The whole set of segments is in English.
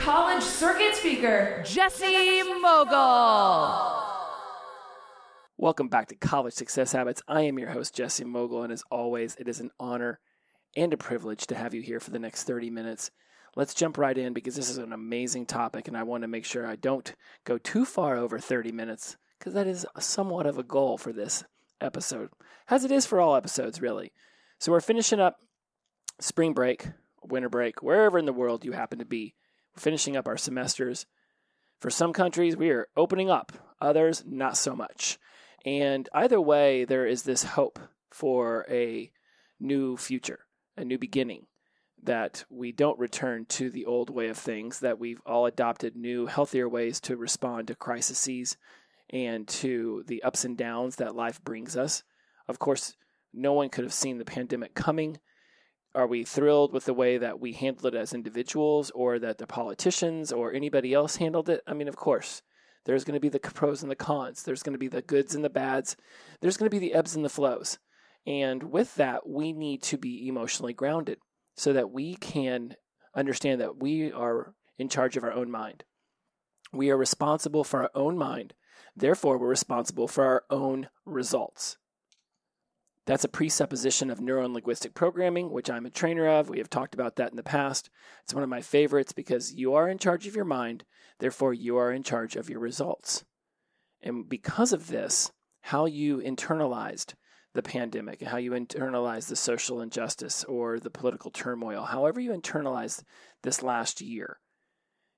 college circuit speaker, Jesse Mogul. Welcome back to College Success Habits. I am your host, Jesse Mogul, and as always, it is an honor and a privilege to have you here for the next 30 minutes. Let's jump right in because this is an amazing topic, and I want to make sure I don't go too far over 30 minutes because that is somewhat of a goal for this episode, as it is for all episodes, really. So we're finishing up spring break, winter break, wherever in the world you happen to be. We're finishing up our semesters. For some countries, we are opening up, others, not so much. And either way, there is this hope for a new future, a new beginning, that we don't return to the old way of things, that we've all adopted new, healthier ways to respond to crises and to the ups and downs that life brings us. Of course, no one could have seen the pandemic coming. Are we thrilled with the way that we handled it as individuals or that the politicians or anybody else handled it? I mean, of course. There's going to be the pros and the cons. There's going to be the goods and the bads. There's going to be the ebbs and the flows. And with that, we need to be emotionally grounded so that we can understand that we are in charge of our own mind. We are responsible for our own mind. Therefore, we're responsible for our own results. That's a presupposition of neuro linguistic programming, which I'm a trainer of. We have talked about that in the past. It's one of my favorites because you are in charge of your mind, therefore, you are in charge of your results. And because of this, how you internalized the pandemic, how you internalized the social injustice or the political turmoil, however you internalized this last year,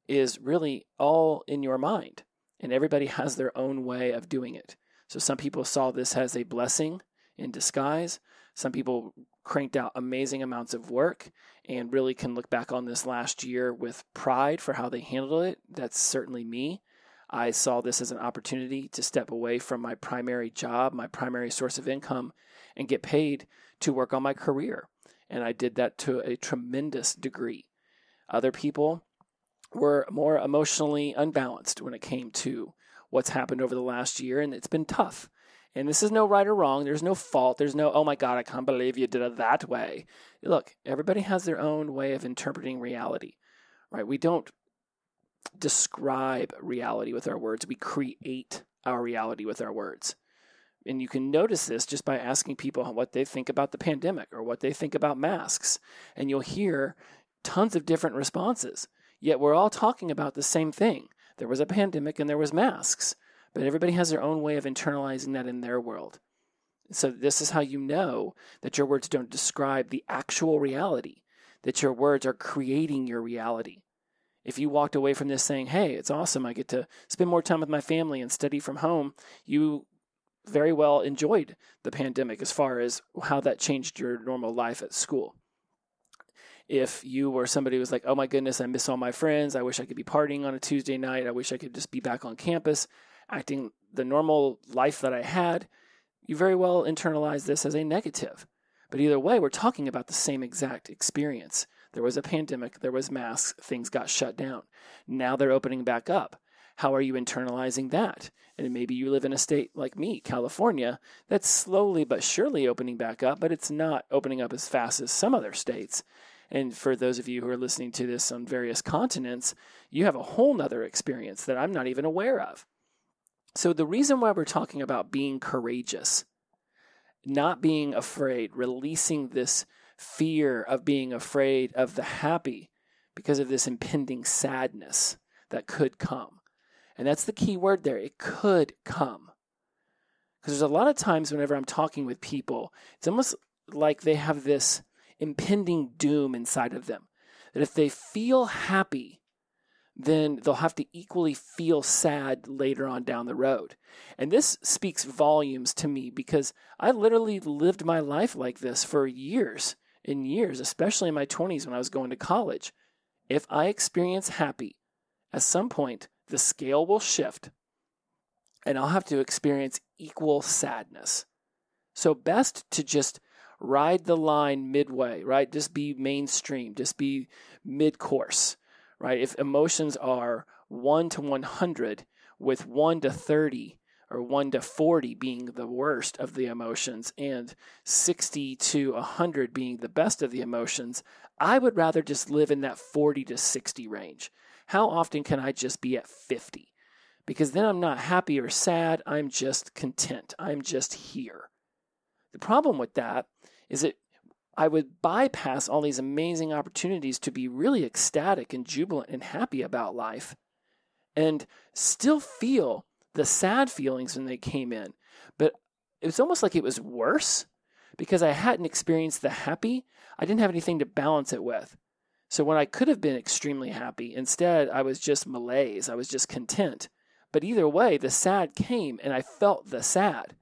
is really all in your mind. And everybody has their own way of doing it. So some people saw this as a blessing in disguise. Some people cranked out amazing amounts of work and really can look back on this last year with pride for how they handled it. That's certainly me. I saw this as an opportunity to step away from my primary job, my primary source of income, and get paid to work on my career. And I did that to a tremendous degree. Other people were more emotionally unbalanced when it came to what's happened over the last year, and it's been tough. And this is no right or wrong. There's no fault. There's no, oh my God, I can't believe you did it that way. Look, everybody has their own way of interpreting reality, right? We don't describe reality with our words, we create our reality with our words. And you can notice this just by asking people what they think about the pandemic or what they think about masks. And you'll hear tons of different responses. Yet we're all talking about the same thing. There was a pandemic and there was masks, but everybody has their own way of internalizing that in their world. So this is how you know that your words don't describe the actual reality, that your words are creating your reality. If you walked away from this saying, "Hey, it's awesome. I get to spend more time with my family and study from home," you very well enjoyed the pandemic as far as how that changed your normal life at school if you were somebody who was like, oh my goodness, I miss all my friends. I wish I could be partying on a Tuesday night. I wish I could just be back on campus acting the normal life that I had, you very well internalize this as a negative. But either way, we're talking about the same exact experience. There was a pandemic, there was masks, things got shut down. Now they're opening back up. How are you internalizing that? And maybe you live in a state like me, California, that's slowly but surely opening back up, but it's not opening up as fast as some other states. And for those of you who are listening to this on various continents, you have a whole nother experience that I'm not even aware of. So, the reason why we're talking about being courageous, not being afraid, releasing this fear of being afraid of the happy because of this impending sadness that could come. And that's the key word there it could come. Because there's a lot of times whenever I'm talking with people, it's almost like they have this impending doom inside of them. That if they feel happy, then they'll have to equally feel sad later on down the road. And this speaks volumes to me because I literally lived my life like this for years and years, especially in my 20s when I was going to college. If I experience happy, at some point the scale will shift and I'll have to experience equal sadness. So, best to just ride the line midway, right? Just be mainstream, just be mid course, right? If emotions are 1 to 100, with 1 to 30 or 1 to 40 being the worst of the emotions and 60 to 100 being the best of the emotions, I would rather just live in that 40 to 60 range. How often can I just be at 50? Because then I'm not happy or sad, I'm just content. I'm just here. The problem with that is that I would bypass all these amazing opportunities to be really ecstatic and jubilant and happy about life and still feel the sad feelings when they came in. But it was almost like it was worse because I hadn't experienced the happy. I didn't have anything to balance it with. So when I could have been extremely happy, instead I was just malaise. I was just content. But either way, the sad came and I felt the sad.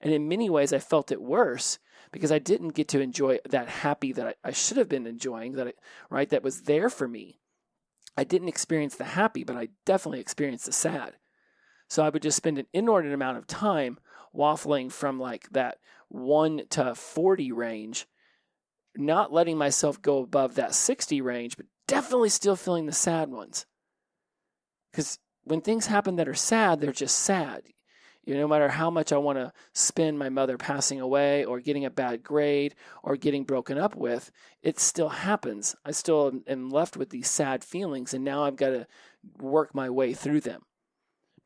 And in many ways, I felt it worse because I didn't get to enjoy that happy that I, I should have been enjoying, that I, right, that was there for me. I didn't experience the happy, but I definitely experienced the sad. So I would just spend an inordinate amount of time waffling from like that 1 to 40 range, not letting myself go above that 60 range, but definitely still feeling the sad ones. Because when things happen that are sad, they're just sad. You know, no matter how much I want to spend my mother passing away or getting a bad grade or getting broken up with, it still happens. I still am left with these sad feelings, and now I've got to work my way through them.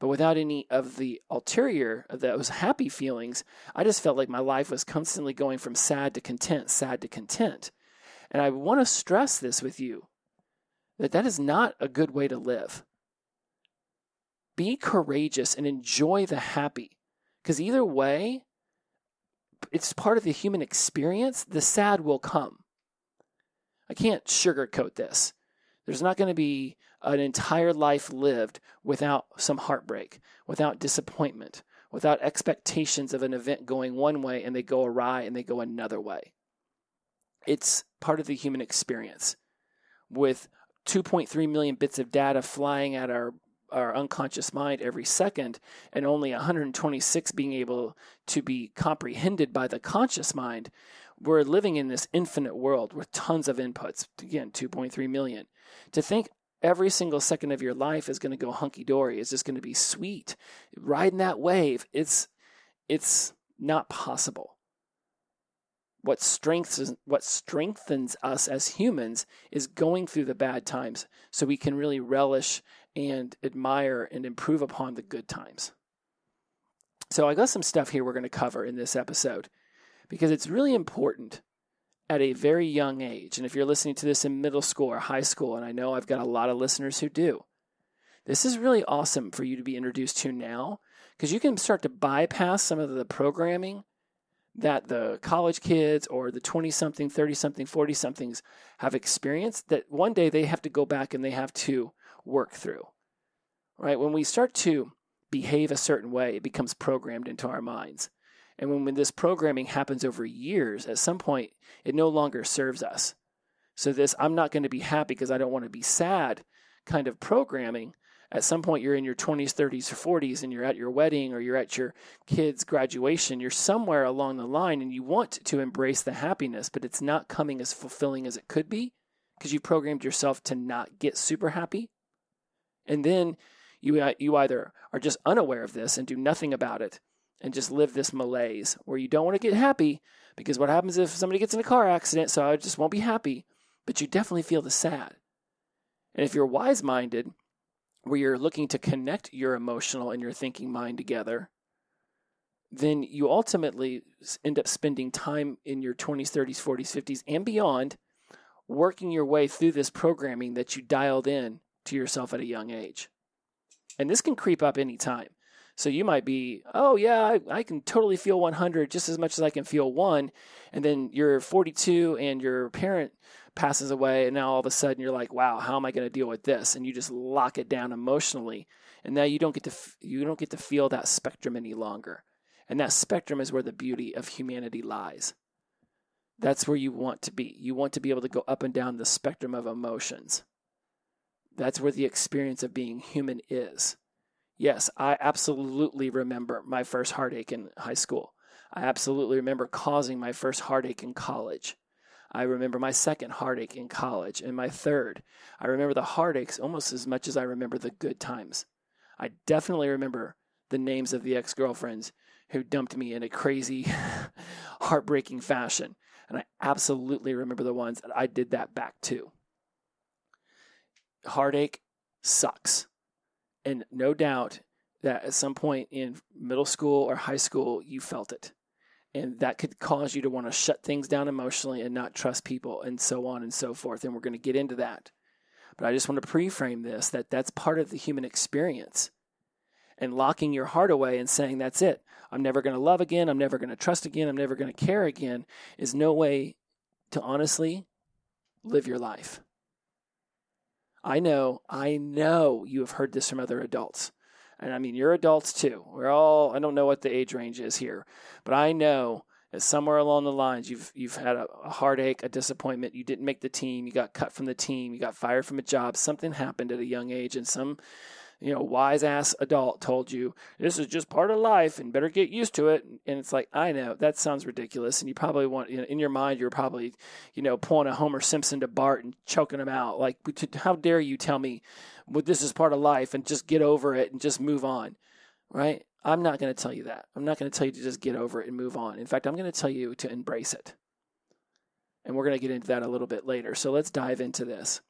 But without any of the ulterior, of those happy feelings, I just felt like my life was constantly going from sad to content, sad to content. And I want to stress this with you that that is not a good way to live be courageous and enjoy the happy. Because either way, it's part of the human experience. The sad will come. I can't sugarcoat this. There's not going to be an entire life lived without some heartbreak, without disappointment, without expectations of an event going one way and they go awry and they go another way. It's part of the human experience. With 2.3 million bits of data flying at our our unconscious mind every second, and only 126 being able to be comprehended by the conscious mind, we're living in this infinite world with tons of inputs. Again, 2.3 million. To think every single second of your life is going to go hunky dory, is just going to be sweet, riding that wave, it's it's not possible. What strengthens what strengthens us as humans is going through the bad times so we can really relish and admire and improve upon the good times. So, I got some stuff here we're going to cover in this episode because it's really important at a very young age. And if you're listening to this in middle school or high school, and I know I've got a lot of listeners who do, this is really awesome for you to be introduced to now because you can start to bypass some of the programming that the college kids or the 20 something, 30 something, 40 somethings have experienced that one day they have to go back and they have to work through. Right? When we start to behave a certain way, it becomes programmed into our minds. And when, when this programming happens over years, at some point, it no longer serves us. So, this I'm not going to be happy because I don't want to be sad kind of programming. At some point, you're in your 20s, 30s, or 40s, and you're at your wedding or you're at your kid's graduation. You're somewhere along the line and you want to embrace the happiness, but it's not coming as fulfilling as it could be because you programmed yourself to not get super happy. And then you, uh, you either are just unaware of this and do nothing about it and just live this malaise where you don't want to get happy because what happens if somebody gets in a car accident? So I just won't be happy, but you definitely feel the sad. And if you're wise minded, where you're looking to connect your emotional and your thinking mind together, then you ultimately end up spending time in your 20s, 30s, 40s, 50s, and beyond working your way through this programming that you dialed in to yourself at a young age. And this can creep up anytime. So you might be, oh, yeah, I, I, can totally feel 100 just as much as I can feel one. And then you're 42 and your parent passes away. And now all of a sudden you're like, wow, how am I going to deal with this? And you just lock it down emotionally. And now you don't get to, you don't get to feel that spectrum any longer. And that spectrum is where the beauty of humanity lies. That's where you want to be. You want to be able to go up and down the spectrum of emotions. That's where the experience of being human is. Yes, I absolutely remember my first heartache in high school. I absolutely remember causing my first heartache in college. I remember my second heartache in college and my third. I remember the heartaches almost as much as I remember the good times. I definitely remember the names of the ex girlfriends who dumped me in a crazy, heartbreaking fashion. And I absolutely remember the ones that I did that back to. Heartache sucks. And no doubt that at some point in middle school or high school, you felt it. And that could cause you to want to shut things down emotionally and not trust people and so on and so forth. And we're going to get into that. But I just want to pre-frame this that that's part of the human experience. And locking your heart away and saying, that's it. I'm never going to love again. I'm never going to trust again. I'm never going to care again is no way to honestly live your life. I know, I know you have heard this from other adults. And I mean, you're adults too. We're all, I don't know what the age range is here, but I know that somewhere along the lines you've you've had a, a, heartache, a disappointment. You didn't make the team. You got cut from the team. You got fired from a job. Something happened at a young age, and some you know, wise ass adult told you this is just part of life and better get used to it. And it's like, I know that sounds ridiculous. And you probably want, you know, in your mind, you're probably, you know, pulling a Homer Simpson to Bart and choking him out. Like, how dare you tell me well, this is part of life and just get over it and just move on, right? I'm not going to tell you that. I'm not going to tell you to just get over it and move on. In fact, I'm going to tell you to embrace it. And we're going to get into that a little bit later. So let's dive into this.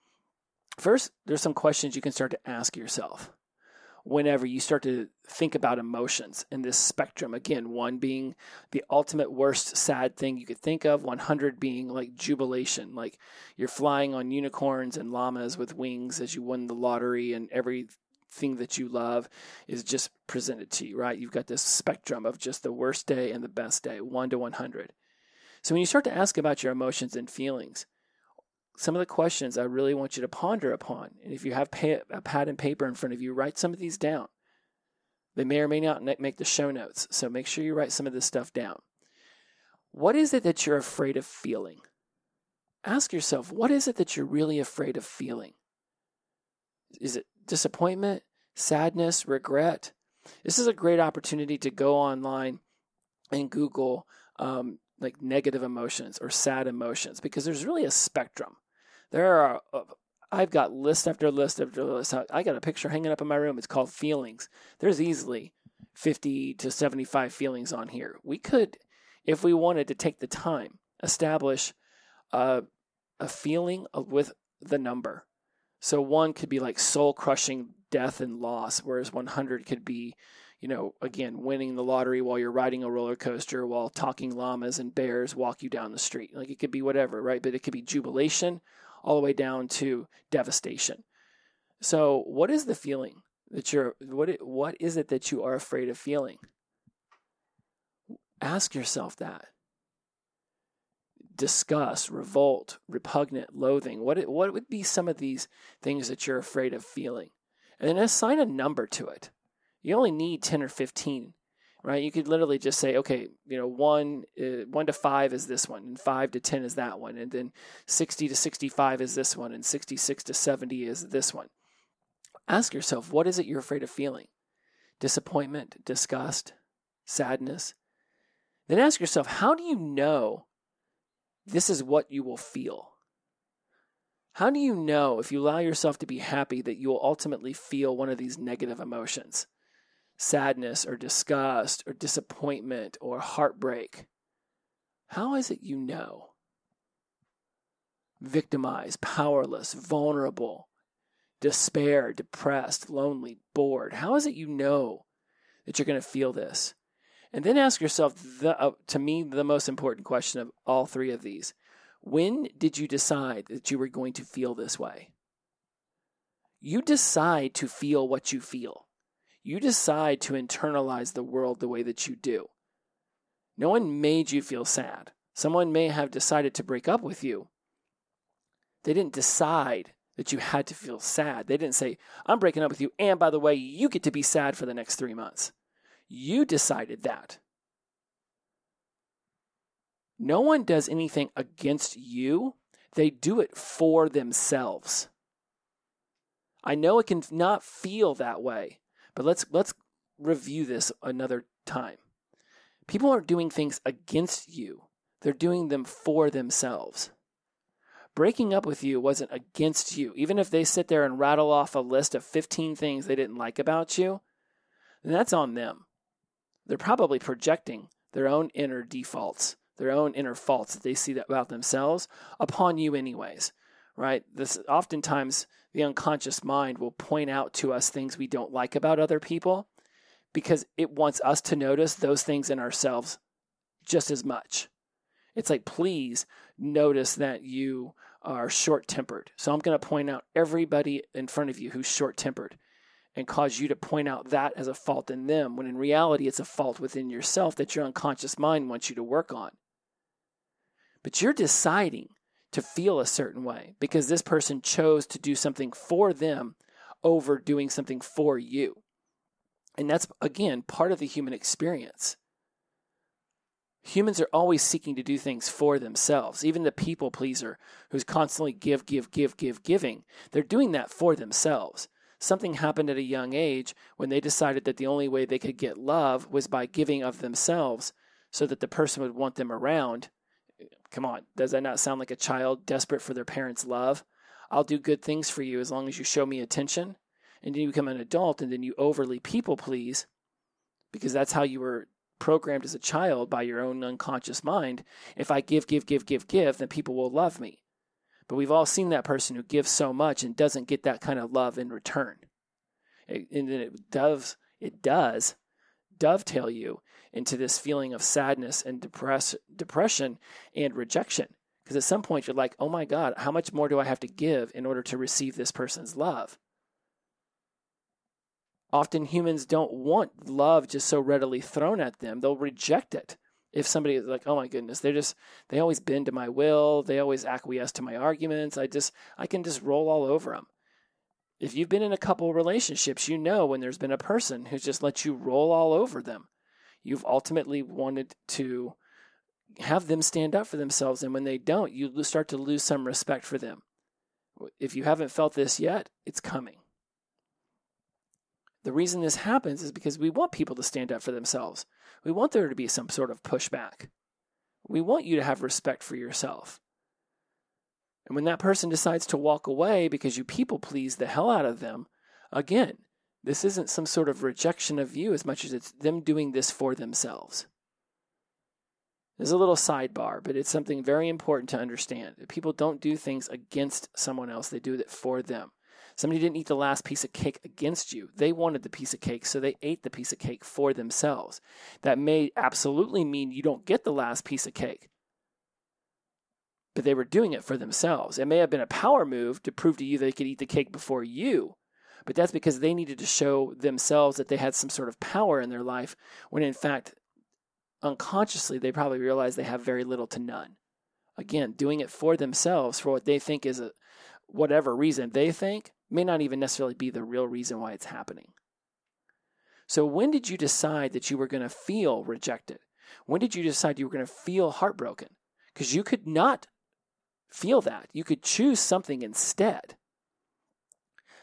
First, there's some questions you can start to ask yourself whenever you start to think about emotions in this spectrum. Again, one being the ultimate worst sad thing you could think of, 100 being like jubilation, like you're flying on unicorns and llamas with wings as you won the lottery and everything that you love is just presented to you, right? You've got this spectrum of just the worst day and the best day, 1 to 100. So when you start to ask about your emotions and feelings, some of the questions I really want you to ponder upon. And if you have a pad and paper in front of you, write some of these down. They may or may not make the show notes, so make sure you write some of this stuff down. What is it that you're afraid of feeling? Ask yourself, what is it that you're really afraid of feeling? Is it disappointment, sadness, regret? This is a great opportunity to go online and Google um, like negative emotions or sad emotions because there's really a spectrum. There are, uh, I've got list after list after list. I got a picture hanging up in my room. It's called feelings. There's easily 50 to 75 feelings on here. We could, if we wanted to take the time, establish a, a feeling with the number. So one could be like soul crushing death and loss, whereas 100 could be, you know, again, winning the lottery while you're riding a roller coaster while talking llamas and bears walk you down the street. Like it could be whatever, right? But it could be jubilation all the way down to devastation. So, what is the feeling that you're what what is it that you are afraid of feeling? Ask yourself that. Disgust, revolt, repugnant, loathing. What what would be some of these things that you're afraid of feeling? And then assign a number to it. You only need 10 or 15 right? You could literally just say, okay, you know, one uh, one to five is this one, and five to ten is that one, and then sixty to sixty-five is this one, and sixty-six to seventy is this one. Ask yourself, what is it you're afraid of feeling? Disappointment, disgust, sadness. Then ask yourself, how do you know this is what you will feel? How do you know if you allow yourself to be happy that you will ultimately feel one of these negative emotions? Sadness or disgust or disappointment or heartbreak, how is it you know? Victimized, powerless, vulnerable, despair, depressed, lonely, bored. How is it you know that you're going to feel this? And then ask yourself, the, uh, to me, the most important question of all three of these when did you decide that you were going to feel this way? You decide to feel what you feel you decide to internalize the world the way that you do. No one made you feel sad. Someone may have decided to break up with you. They didn't decide that you had to feel sad. They didn't say, I'm breaking up with you, and by the way, you get to be sad for the next three months. You decided that. No one does anything against you, they do it for themselves. I know it can not feel that way, But let's let's review this another time. People aren't doing things against you. They're doing them for themselves. Breaking up with you wasn't against you. Even if they sit there and rattle off a list of 15 things they didn't like about you, then that's on them. They're probably projecting their own inner defaults, their own inner faults that they see about themselves upon you, anyways. Right? This oftentimes the unconscious mind will point out to us things we don't like about other people because it wants us to notice those things in ourselves just as much. It's like, please notice that you are short tempered. So I'm going to point out everybody in front of you who's short tempered and cause you to point out that as a fault in them, when in reality it's a fault within yourself that your unconscious mind wants you to work on. But you're deciding to feel a certain way because this person chose to do something for them over doing something for you. And that's, again, part of the human experience. Humans are always seeking to do things for themselves. Even the people pleaser who's constantly give, give, give, give, giving, they're doing that for themselves. Something happened at a young age when they decided that the only way they could get love was by giving of themselves so that the person would want them around. Come on, does that not sound like a child desperate for their parents' love? I'll do good things for you as long as you show me attention. And then you become an adult and then you overly people please because that's how you were programmed as a child by your own unconscious mind. If I give, give, give, give, give, then people will love me. But we've all seen that person who gives so much and doesn't get that kind of love in return. and then it does, it does dovetail you into this feeling of sadness and depress, depression and rejection. Because at some point you're like, oh my God, how much more do I have to give in order to receive this person's love? Often humans don't want love just so readily thrown at them. They'll reject it. If somebody is like, oh my goodness, they're just, they always bend to my will. They always acquiesce to my arguments. I just, I can just roll all over them. If you've been in a couple relationships, you know when there's been a person who's just let you roll all over them. You've ultimately wanted to have them stand up for themselves. And when they don't, you start to lose some respect for them. If you haven't felt this yet, it's coming. The reason this happens is because we want people to stand up for themselves. We want there to be some sort of pushback. We want you to have respect for yourself. And when that person decides to walk away because you people please the hell out of them, again, this isn't some sort of rejection of you as much as it's them doing this for themselves. There's a little sidebar, but it's something very important to understand. People don't do things against someone else, they do it for them. Somebody didn't eat the last piece of cake against you. They wanted the piece of cake, so they ate the piece of cake for themselves. That may absolutely mean you don't get the last piece of cake. But they were doing it for themselves. It may have been a power move to prove to you they could eat the cake before you, but that's because they needed to show themselves that they had some sort of power in their life, when in fact, unconsciously, they probably realize they have very little to none. Again, doing it for themselves for what they think is a whatever reason they think may not even necessarily be the real reason why it's happening. So, when did you decide that you were going to feel rejected? When did you decide you were going to feel heartbroken? Because you could not feel that. You could choose something instead.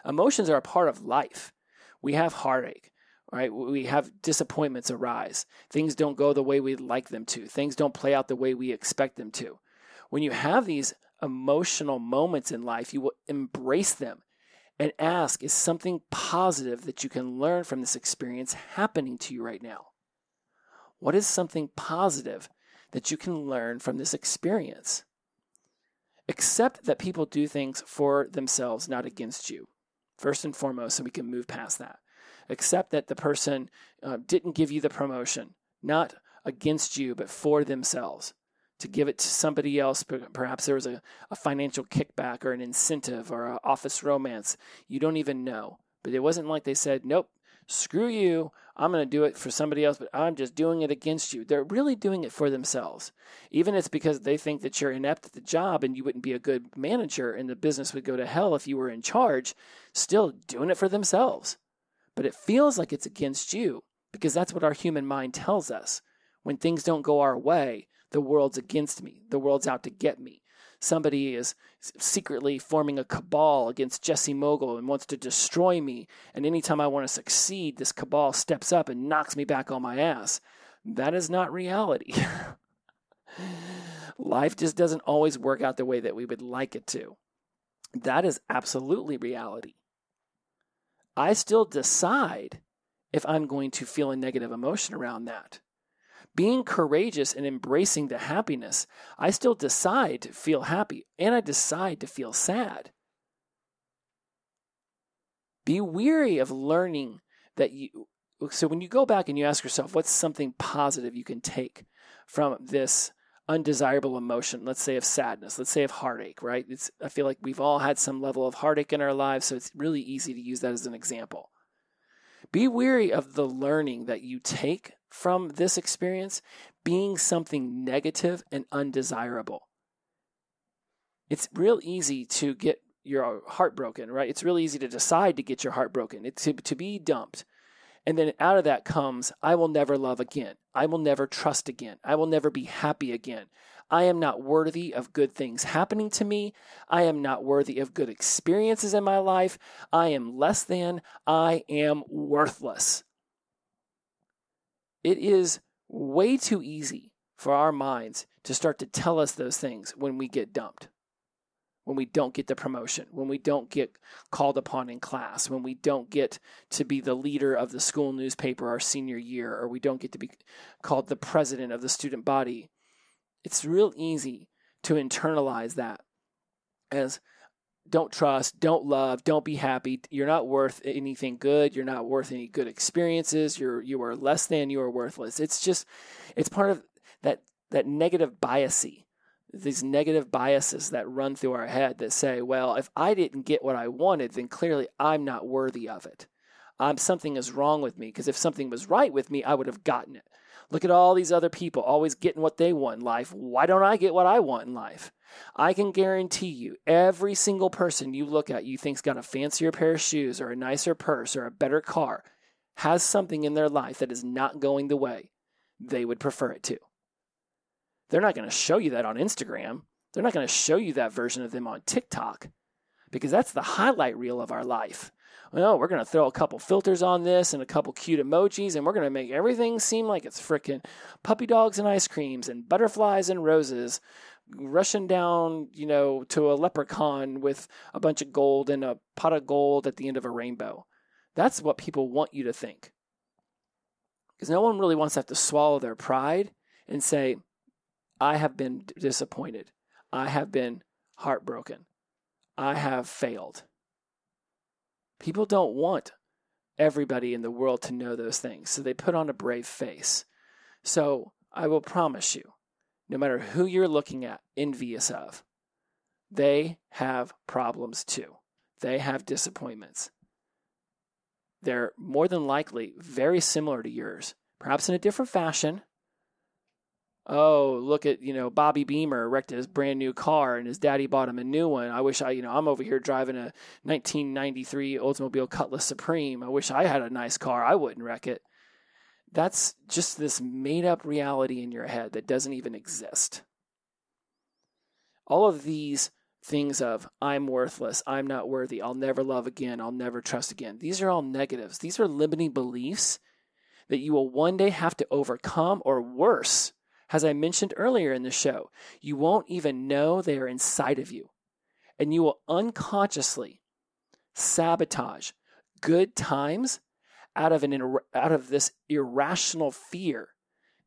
Emotions are a part of life. We have heartache, right? We have disappointments arise. Things don't go the way we'd like them to, things don't play out the way we expect them to. When you have these emotional moments in life, you will embrace them and ask is something positive that you can learn from this experience happening to you right now? What is something positive that you can learn from this experience? Accept that people do things for themselves, not against you, first and foremost, so we can move past that. Accept that the person uh, didn't give you the promotion, not against you, but for themselves to give it to somebody else. Perhaps there was a, a financial kickback or an incentive or an office romance. You don't even know. But it wasn't like they said, nope, screw you. I'm going to do it for somebody else, but I'm just doing it against you. They're really doing it for themselves. Even if it's because they think that you're inept at the job and you wouldn't be a good manager and the business would go to hell if you were in charge, still doing it for themselves. But it feels like it's against you because that's what our human mind tells us. When things don't go our way, the world's against me. The world's out to get me. Somebody is secretly forming a cabal against Jesse Mogul and wants to destroy me. And anytime I want to succeed, this cabal steps up and knocks me back on my ass. That is not reality. Life just doesn't always work out the way that we would like it to. That is absolutely reality. I still decide if I'm going to feel a negative emotion around that. Being courageous and embracing the happiness, I still decide to feel happy and I decide to feel sad. Be weary of learning that you. So, when you go back and you ask yourself, what's something positive you can take from this undesirable emotion, let's say of sadness, let's say of heartache, right? It's, I feel like we've all had some level of heartache in our lives, so it's really easy to use that as an example. Be weary of the learning that you take from this experience being something negative and undesirable. It's real easy to get your heart broken, right? It's real easy to decide to get your heart broken, it's to, to be dumped. And then out of that comes, I will never love again. I will never trust again. I will never be happy again. I am not worthy of good things happening to me. I am not worthy of good experiences in my life. I am less than. I am worthless. It is way too easy for our minds to start to tell us those things when we get dumped when we don't get the promotion, when we don't get called upon in class, when we don't get to be the leader of the school newspaper our senior year, or we don't get to be called the president of the student body. It's real easy to internalize that as don't trust, don't love, don't be happy. You're not worth anything good. You're not worth any good experiences. You're you are less than. You are worthless. It's just it's part of that that negative biasy these negative biases that run through our head that say, well, if I didn't get what I wanted, then clearly I'm not worthy of it. Um, something is wrong with me because if something was right with me, I would have gotten it. Look at all these other people always getting what they want in life. Why don't I get what I want in life? I can guarantee you, every single person you look at you think's got a fancier pair of shoes or a nicer purse or a better car has something in their life that is not going the way they would prefer it to. They're not going to show you that on Instagram. They're not going to show you that version of them on TikTok because that's the highlight reel of our life. Well, we're going to throw a couple filters on this and a couple cute emojis, and we're going to make everything seem like it's frickin' puppy dogs and ice creams and butterflies and roses rushing down, you know, to a leprechaun with a bunch of gold and a pot of gold at the end of a rainbow. That's what people want you to think. Because no one really wants to have to swallow their pride and say, I have been disappointed. I have been heartbroken. I have failed. People don't want everybody in the world to know those things, so they put on a brave face. So I will promise you, no matter who you're looking at, envious of, they have problems too. They have disappointments. They're more than likely very similar to yours, perhaps in a different fashion, oh, look at, you know, Bobby Beamer wrecked his brand new car and his daddy bought him a new one. I wish I, you know, I'm over here driving a 1993 Oldsmobile Cutlass Supreme. I wish I had a nice car. I wouldn't wreck it. That's just this made up reality in your head that doesn't even exist. All of these things of I'm worthless, I'm not worthy, I'll never love again, I'll never trust again. These are all negatives. These are limiting beliefs that you will one day have to overcome or worse as I mentioned earlier in the show, you won't even know they are inside of you. And you will unconsciously sabotage good times out of an out of this irrational fear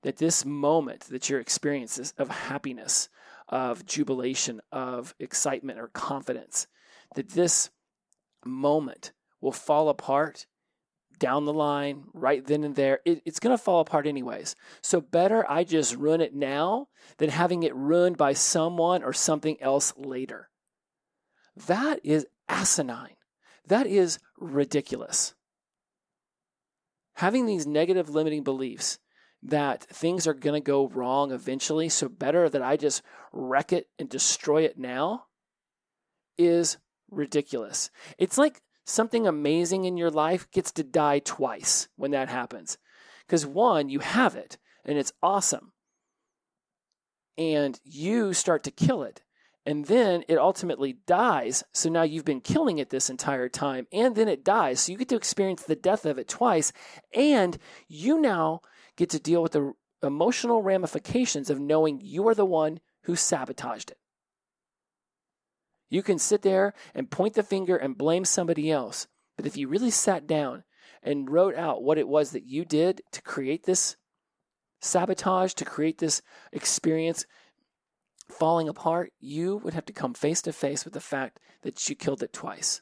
that this moment that you're experiencing of happiness, of jubilation, of excitement or confidence, that this moment will fall apart down the line, right then and there, it, it's going to fall apart anyways. So better I just ruin it now than having it ruined by someone or something else later. That is asinine. That is ridiculous. Having these negative limiting beliefs that things are going to go wrong eventually, so better that I just wreck it and destroy it now is ridiculous. It's like something amazing in your life gets to die twice when that happens. Because one, you have it and it's awesome. And you start to kill it. And then it ultimately dies. So now you've been killing it this entire time. And then it dies. So you get to experience the death of it twice. And you now get to deal with the emotional ramifications of knowing you are the one who sabotaged it. You can sit there and point the finger and blame somebody else. But if you really sat down and wrote out what it was that you did to create this sabotage, to create this experience falling apart, you would have to come face to face with the fact that you killed it twice.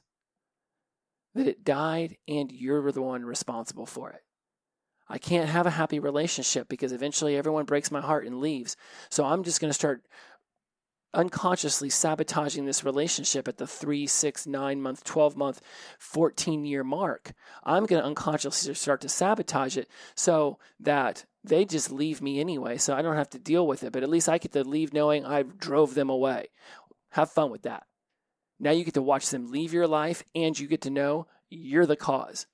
That it died and you're the one responsible for it. I can't have a happy relationship because eventually everyone breaks my heart and leaves. So I'm just going to start unconsciously sabotaging this relationship at the three, six, nine month, 12 month, 14 year mark. I'm going to unconsciously start to sabotage it so that they just leave me anyway. So I don't have to deal with it, but at least I get to leave knowing I drove them away. Have fun with that. Now you get to watch them leave your life and you get to know you're the cause.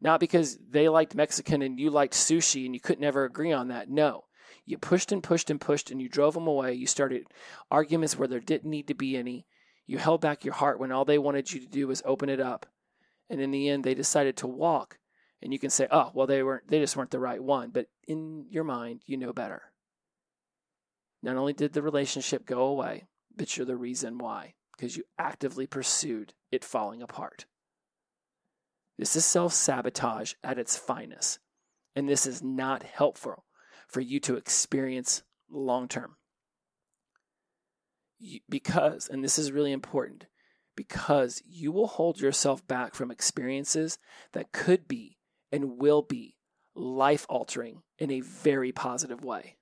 Not because they liked Mexican and you liked sushi and you couldn't ever agree on that. No. You pushed and pushed and pushed and you drove them away. You started arguments where there didn't need to be any. You held back your heart when all they wanted you to do was open it up. And in the end, they decided to walk. And you can say, oh, well, they weren't, they just weren't the right one. But in your mind, you know better. Not only did the relationship go away, but you're the reason why, because you actively pursued it falling apart. This is self sabotage at its finest, and this is not helpful for you to experience long term. Because, and this is really important, because you will hold yourself back from experiences that could be and will be life altering in a very positive way.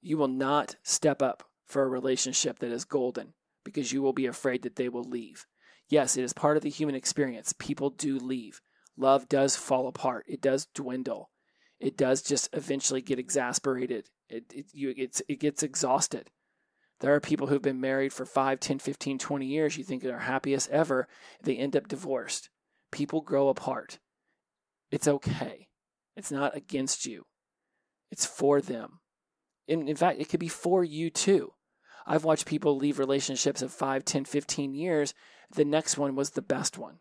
You will not step up for a relationship that is golden because you will be afraid that they will leave. Yes, it is part of the human experience. People do leave. Love does fall apart. It does dwindle. It does just eventually get exasperated. It, it, you, it's, it gets exhausted. There are people who've been married for 5, 10, 15, 20 years. You think they're happiest ever. They end up divorced. People grow apart. It's okay. It's not against you. It's for them. In, in fact, it could be for you too. I've watched people leave relationships of 5, 10, 15 years the next one was the best one.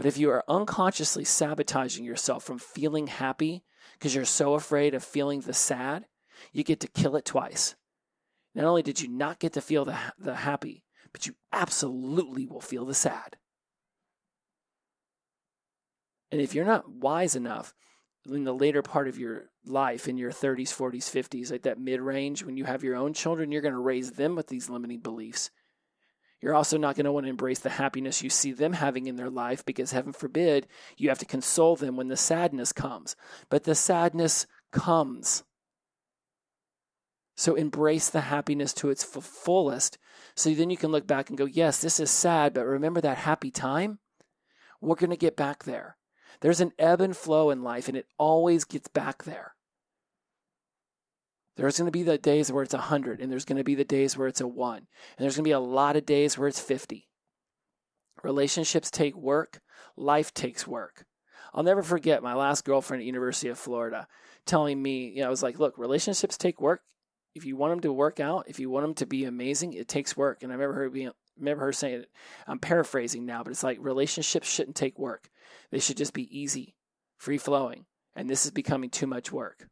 But if you are unconsciously sabotaging yourself from feeling happy because you're so afraid of feeling the sad, you get to kill it twice. Not only did you not get to feel the, the happy, but you absolutely will feel the sad. And if you're not wise enough in the later part of your life, in your 30s, 40s, 50s, like that mid range, when you have your own children, you're going to raise them with these limiting beliefs. You're also not going to want to embrace the happiness you see them having in their life because, heaven forbid, you have to console them when the sadness comes. But the sadness comes. So embrace the happiness to its fullest. So then you can look back and go, yes, this is sad, but remember that happy time? We're going to get back there. There's an ebb and flow in life, and it always gets back there. There's going to be the days where it's 100, and there's going to be the days where it's a 1, and there's going to be a lot of days where it's 50. Relationships take work, life takes work. I'll never forget my last girlfriend at University of Florida telling me, you know, I was like, look, relationships take work. If you want them to work out, if you want them to be amazing, it takes work. And I remember her being, remember her saying, it. I'm paraphrasing now, but it's like relationships shouldn't take work. They should just be easy, free flowing. And this is becoming too much work.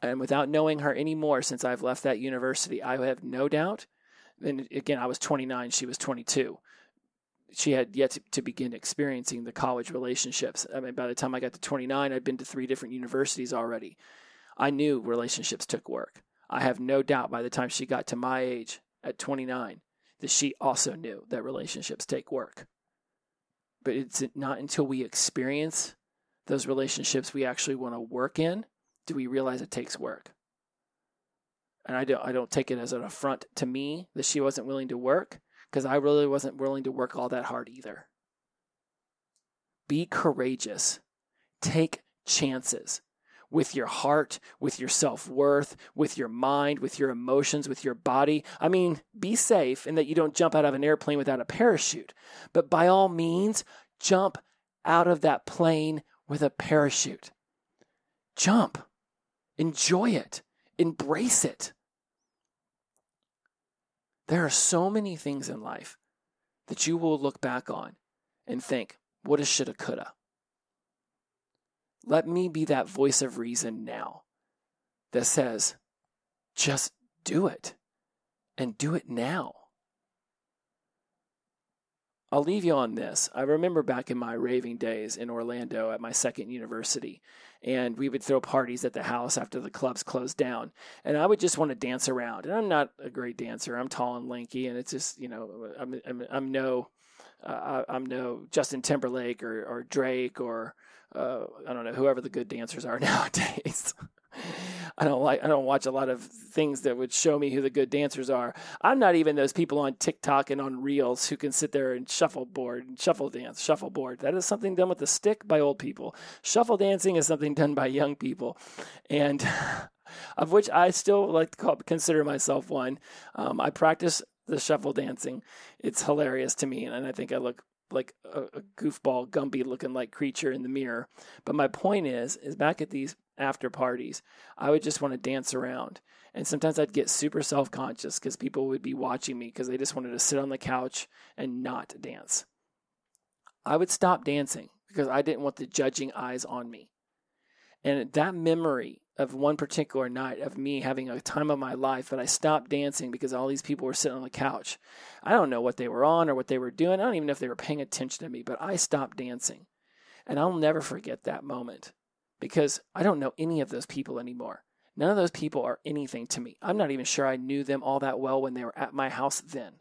And without knowing her anymore since I've left that university, I have no doubt. And again, I was 29, she was 22. She had yet to, to begin experiencing the college relationships. I mean, by the time I got to 29, I'd been to three different universities already. I knew relationships took work. I have no doubt by the time she got to my age at 29 that she also knew that relationships take work. But it's not until we experience those relationships we actually want to work in do we realize it takes work? And I don't I don't take it as an affront to me that she wasn't willing to work because I really wasn't willing to work all that hard either. Be courageous. Take chances with your heart, with your self worth, with your mind, with your emotions, with your body. I mean, be safe in that you don't jump out of an airplane without a parachute. But by all means, jump out of that plane with a parachute. Jump. Enjoy it. embrace it. There are so many things in life that you will look back on and think, what a shoulda, coulda. Let me be that voice of reason now that says, just do it and do it now. I'll leave you on this. I remember back in my raving days in Orlando at my second university, and we would throw parties at the house after the clubs closed down. And I would just want to dance around. And I'm not a great dancer. I'm tall and lanky, and it's just, you know, I'm, I'm, I'm no. Uh, I'm no Justin Timberlake or, or Drake or uh, I don't know whoever the good dancers are nowadays. I don't like I don't watch a lot of things that would show me who the good dancers are. I'm not even those people on TikTok and on Reels who can sit there and shuffleboard and shuffle dance, shuffleboard. That is something done with a stick by old people. Shuffle dancing is something done by young people, and of which I still like to call, consider myself one. Um, I practice the shuffle dancing. It's hilarious to me, and I think I look like a, a goofball, Gumby looking like creature in the mirror. But my point is, is back at these after parties, I would just want to dance around. And sometimes I'd get super self conscious because people would be watching me because they just wanted to sit on the couch and not dance. I would stop dancing because I didn't want the judging eyes on me. And that memory of one particular night of me having a time of my life that I stopped dancing because all these people were sitting on the couch. I don't know what they were on or what they were doing. I don't even know if they were paying attention to me, but I stopped dancing. And I'll never forget that moment because I don't know any of those people anymore. None of those people are anything to me. I'm not even sure I knew them all that well when they were at my house then.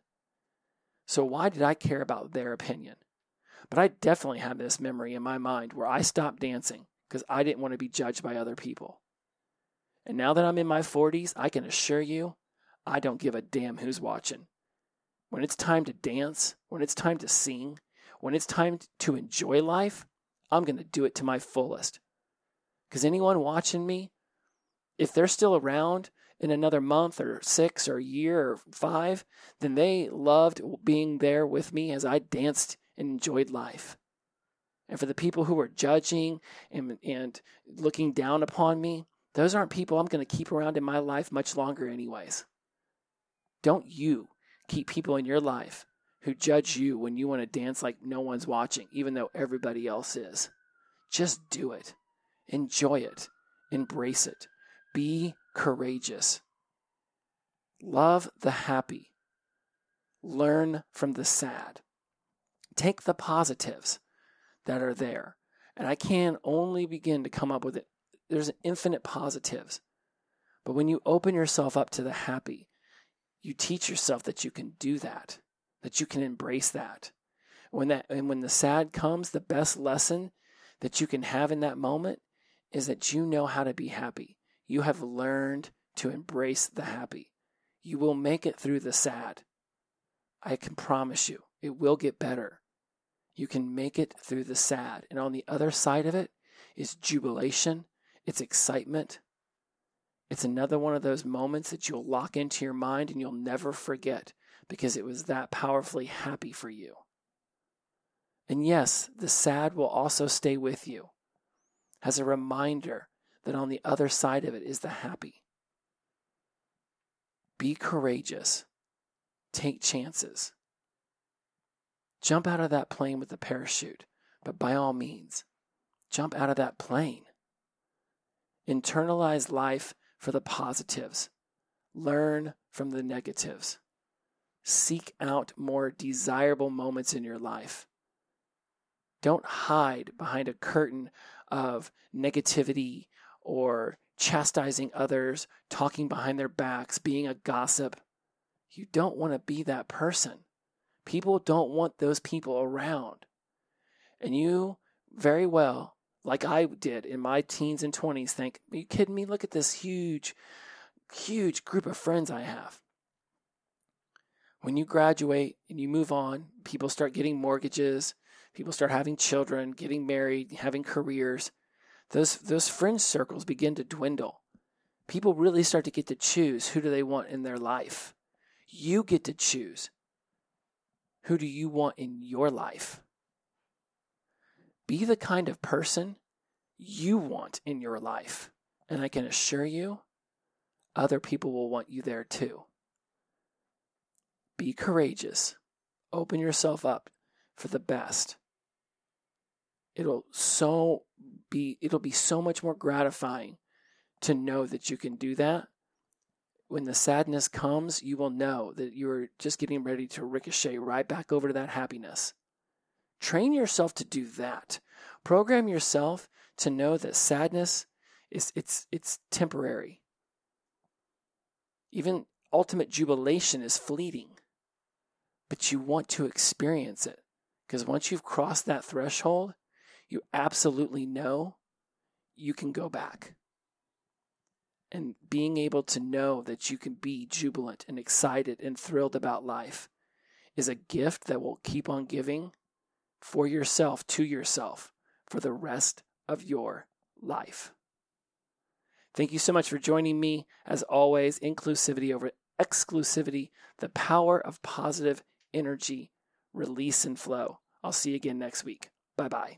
So why did I care about their opinion? But I definitely have this memory in my mind where I stopped dancing because I didn't want to be judged by other people. And now that I'm in my 40s, I can assure you, I don't give a damn who's watching. When it's time to dance, when it's time to sing, when it's time to enjoy life, I'm going to do it to my fullest. Because anyone watching me, if they're still around in another month or six or a year or five, then they loved being there with me as I danced and enjoyed life. And for the people who are judging and, and looking down upon me, those aren't people I'm going to keep around in my life much longer, anyways. Don't you keep people in your life who judge you when you want to dance like no one's watching, even though everybody else is. Just do it. Enjoy it. Embrace it. Be courageous. Love the happy. Learn from the sad. Take the positives that are there. And I can only begin to come up with it. There's infinite positives. But when you open yourself up to the happy, you teach yourself that you can do that, that you can embrace that. When that and when the sad comes, the best lesson that you can have in that moment is that you know how to be happy. You have learned to embrace the happy. You will make it through the sad. I can promise you, it will get better. You can make it through the sad. And on the other side of it is jubilation, it's excitement. It's another one of those moments that you'll lock into your mind and you'll never forget because it was that powerfully happy for you. And yes, the sad will also stay with you as a reminder that on the other side of it is the happy. Be courageous. Take chances. Jump out of that plane with a parachute, but by all means, jump out of that plane. Internalize life for the positives. Learn from the negatives. Seek out more desirable moments in your life. Don't hide behind a curtain of negativity or chastising others, talking behind their backs, being a gossip. You don't want to be that person. People don't want those people around. And you very well, like I did in my teens and 20s, think, Are you kidding me? Look at this huge, huge group of friends I have. When you graduate and you move on, people start getting mortgages, people start having children, getting married, having careers, those those fringe circles begin to dwindle. People really start to get to choose who do they want in their life. You get to choose. Who do you want in your life? Be the kind of person you want in your life. And I can assure you, other people will want you there too. Be courageous. Open yourself up for the best. It'll so be it'll be so much more gratifying to know that you can do that. When the sadness comes, you will know that you're just getting ready to ricochet right back over to that happiness. Train yourself to do that. Program yourself to know that sadness is it's it's temporary. Even ultimate jubilation is fleeting. But you want to experience it because once you've crossed that threshold, you absolutely know you can go back. And being able to know that you can be jubilant and excited and thrilled about life is a gift that will keep on giving for yourself to yourself for the rest of your life. Thank you so much for joining me. As always, inclusivity over exclusivity, the power of positive energy, release and flow. I'll see you again next week. Bye bye.